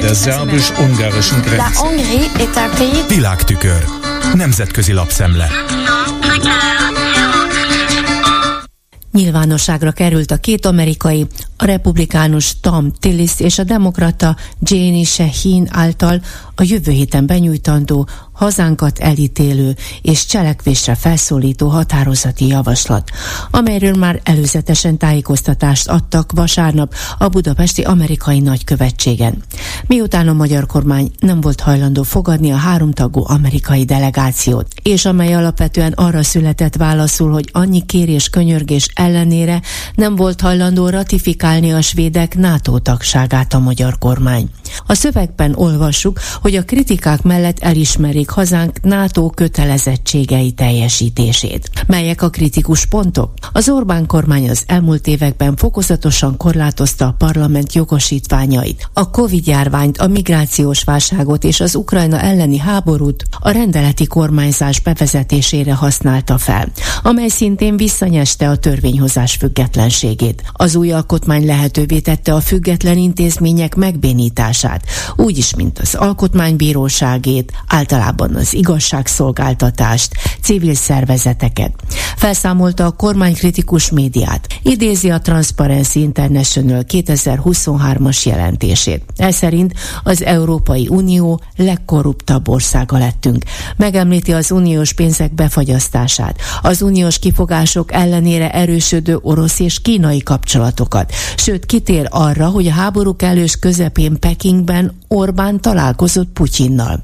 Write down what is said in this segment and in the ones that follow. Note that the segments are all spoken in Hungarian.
Der szerbus-ungarischen Grenze. Világtükör. Nemzetközi lapszemle. Nyilvánosságra került a két amerikai, a republikánus Tom Tillis és a demokrata Janie Shaheen által a jövő héten benyújtandó hazánkat elítélő és cselekvésre felszólító határozati javaslat, amelyről már előzetesen tájékoztatást adtak vasárnap a budapesti amerikai nagykövetségen. Miután a magyar kormány nem volt hajlandó fogadni a háromtagú amerikai delegációt, és amely alapvetően arra született válaszul, hogy annyi kérés könyörgés ellenére nem volt hajlandó ratifikálni a svédek NATO tagságát a magyar kormány. A szövegben olvassuk, hogy a kritikák mellett elismerik hazánk NATO kötelezettségei teljesítését. Melyek a kritikus pontok? Az Orbán kormány az elmúlt években fokozatosan korlátozta a parlament jogosítványait, a Covid-járványt, a migrációs válságot és az Ukrajna elleni háborút a rendeleti kormányzás bevezetésére használta fel, amely szintén visszanyeste a törvényhozás függetlenségét. Az új alkotmány lehetővé tette a független intézmények megbénítását, úgyis, mint az alkotmánybíróságét, általában az igazságszolgáltatást, civil szervezeteket. Felszámolta a kormánykritikus médiát. Idézi a Transparency International 2023-as jelentését. Ez szerint az Európai Unió legkorruptabb országa lettünk. Megemlíti az uniós pénzek befagyasztását, az uniós kifogások ellenére erősödő orosz és kínai kapcsolatokat, sőt kitér arra, hogy a háborúk elős közepén Pekingben Orbán találkozott Putyinnal.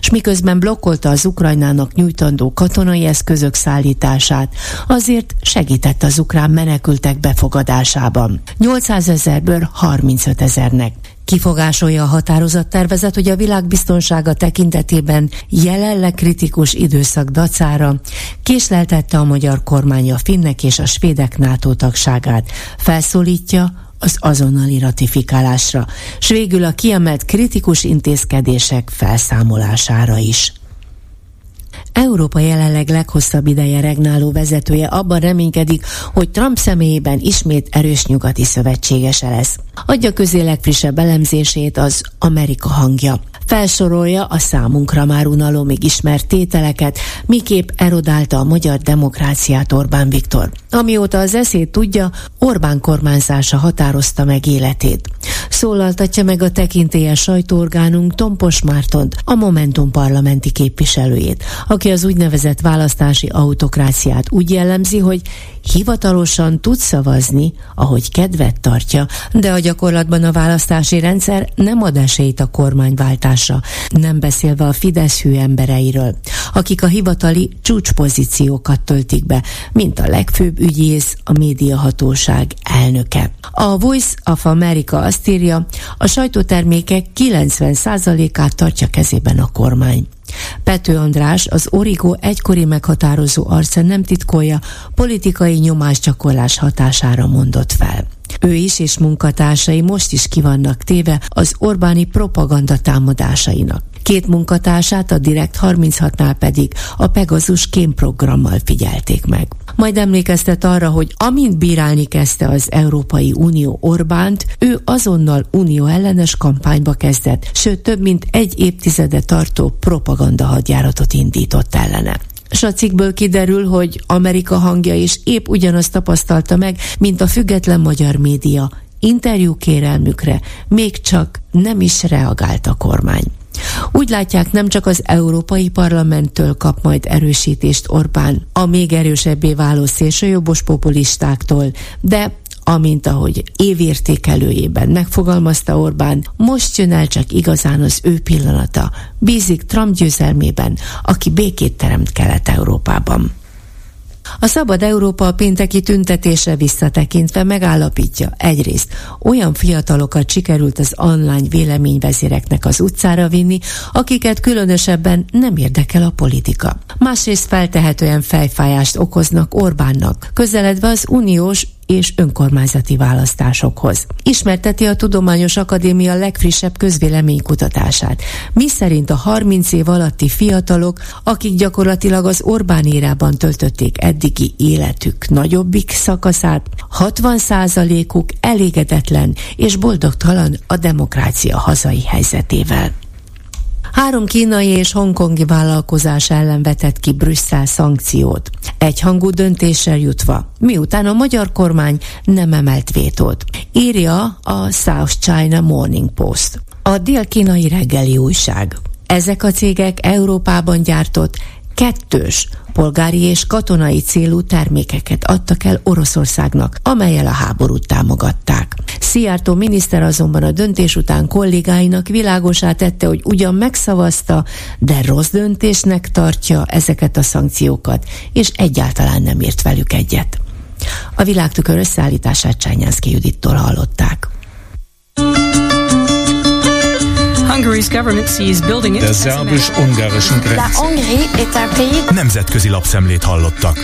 És miközben blokkolta az Ukrajnának nyújtandó katonai eszközök szállítását, azért segített az ukrán menekültek befogadásában. 800 ezerből 35 ezernek. Kifogásolja a határozattervezet, hogy a világbiztonsága tekintetében jelenleg kritikus időszak dacára késleltette a magyar kormány a finnek és a svédek NATO tagságát. Felszólítja az azonnali ratifikálásra, s végül a kiemelt kritikus intézkedések felszámolására is. Európa jelenleg leghosszabb ideje regnáló vezetője abban reménykedik, hogy Trump személyében ismét erős nyugati szövetségese lesz. Adja közé legfrissebb elemzését az Amerika hangja. Felsorolja a számunkra már unalomig ismert tételeket, miképp erodálta a magyar demokráciát Orbán Viktor. Amióta az eszét tudja, Orbán kormányzása határozta meg életét. Szólaltatja meg a tekintélyes sajtóorgánunk Tompos Mártont, a Momentum parlamenti képviselőjét, aki az úgynevezett választási autokráciát úgy jellemzi, hogy hivatalosan tud szavazni, ahogy kedvet tartja, de a gyakorlatban a választási rendszer nem ad esélyt a kormányváltásra, nem beszélve a Fidesz hű embereiről, akik a hivatali csúcspozíciókat töltik be, mint a legfőbb ügyész, a médiahatóság elnöke. A Voice of America azt írja, a sajtótermékek 90%-át tartja kezében a kormány. Pető András, az Origo egykori meghatározó arca nem titkolja, politikai nyomásgyakorlás hatására mondott fel. Ő is és munkatársai most is kivannak téve az Orbáni propaganda támadásainak. Két munkatársát a Direkt 36-nál pedig a Pegasus kémprogrammal figyelték meg. Majd emlékeztet arra, hogy amint bírálni kezdte az Európai Unió Orbánt, ő azonnal unió ellenes kampányba kezdett, sőt több mint egy évtizede tartó propaganda hadjáratot indított ellene. S a cikkből kiderül, hogy Amerika hangja is épp ugyanazt tapasztalta meg, mint a független magyar média. Interjú kérelmükre még csak nem is reagált a kormány. Úgy látják, nem csak az Európai Parlamenttől kap majd erősítést Orbán, a még erősebbé váló szélsőjobbos populistáktól, de amint ahogy évértékelőjében megfogalmazta Orbán, most jön el csak igazán az ő pillanata. Bízik Trump győzelmében, aki békét teremt Kelet-Európában. A Szabad Európa a pénteki tüntetésre visszatekintve megállapítja egyrészt olyan fiatalokat sikerült az online véleményvezéreknek az utcára vinni, akiket különösebben nem érdekel a politika. Másrészt feltehetően fejfájást okoznak Orbánnak, közeledve az uniós és önkormányzati választásokhoz. Ismerteti a Tudományos Akadémia legfrissebb közvéleménykutatását, mi szerint a 30 év alatti fiatalok, akik gyakorlatilag az Orbán érában töltötték eddigi életük nagyobbik szakaszát, 60%-uk elégedetlen és boldogtalan a demokrácia hazai helyzetével. Három kínai és hongkongi vállalkozás ellen vetett ki Brüsszel szankciót. Egyhangú döntéssel jutva, miután a magyar kormány nem emelt vétót. Írja a South China Morning Post. A dél-kínai reggeli újság. Ezek a cégek Európában gyártott kettős polgári és katonai célú termékeket adtak el Oroszországnak, amelyel a háborút támogatták. Szijjártó miniszter azonban a döntés után kollégáinak világosá tette, hogy ugyan megszavazta, de rossz döntésnek tartja ezeket a szankciókat, és egyáltalán nem ért velük egyet. A világtükör összeállítását Csányánszki Judittól hallották. Der szerbus-ungarischen Grenze. Nemzetközi lapszemlét hallottak.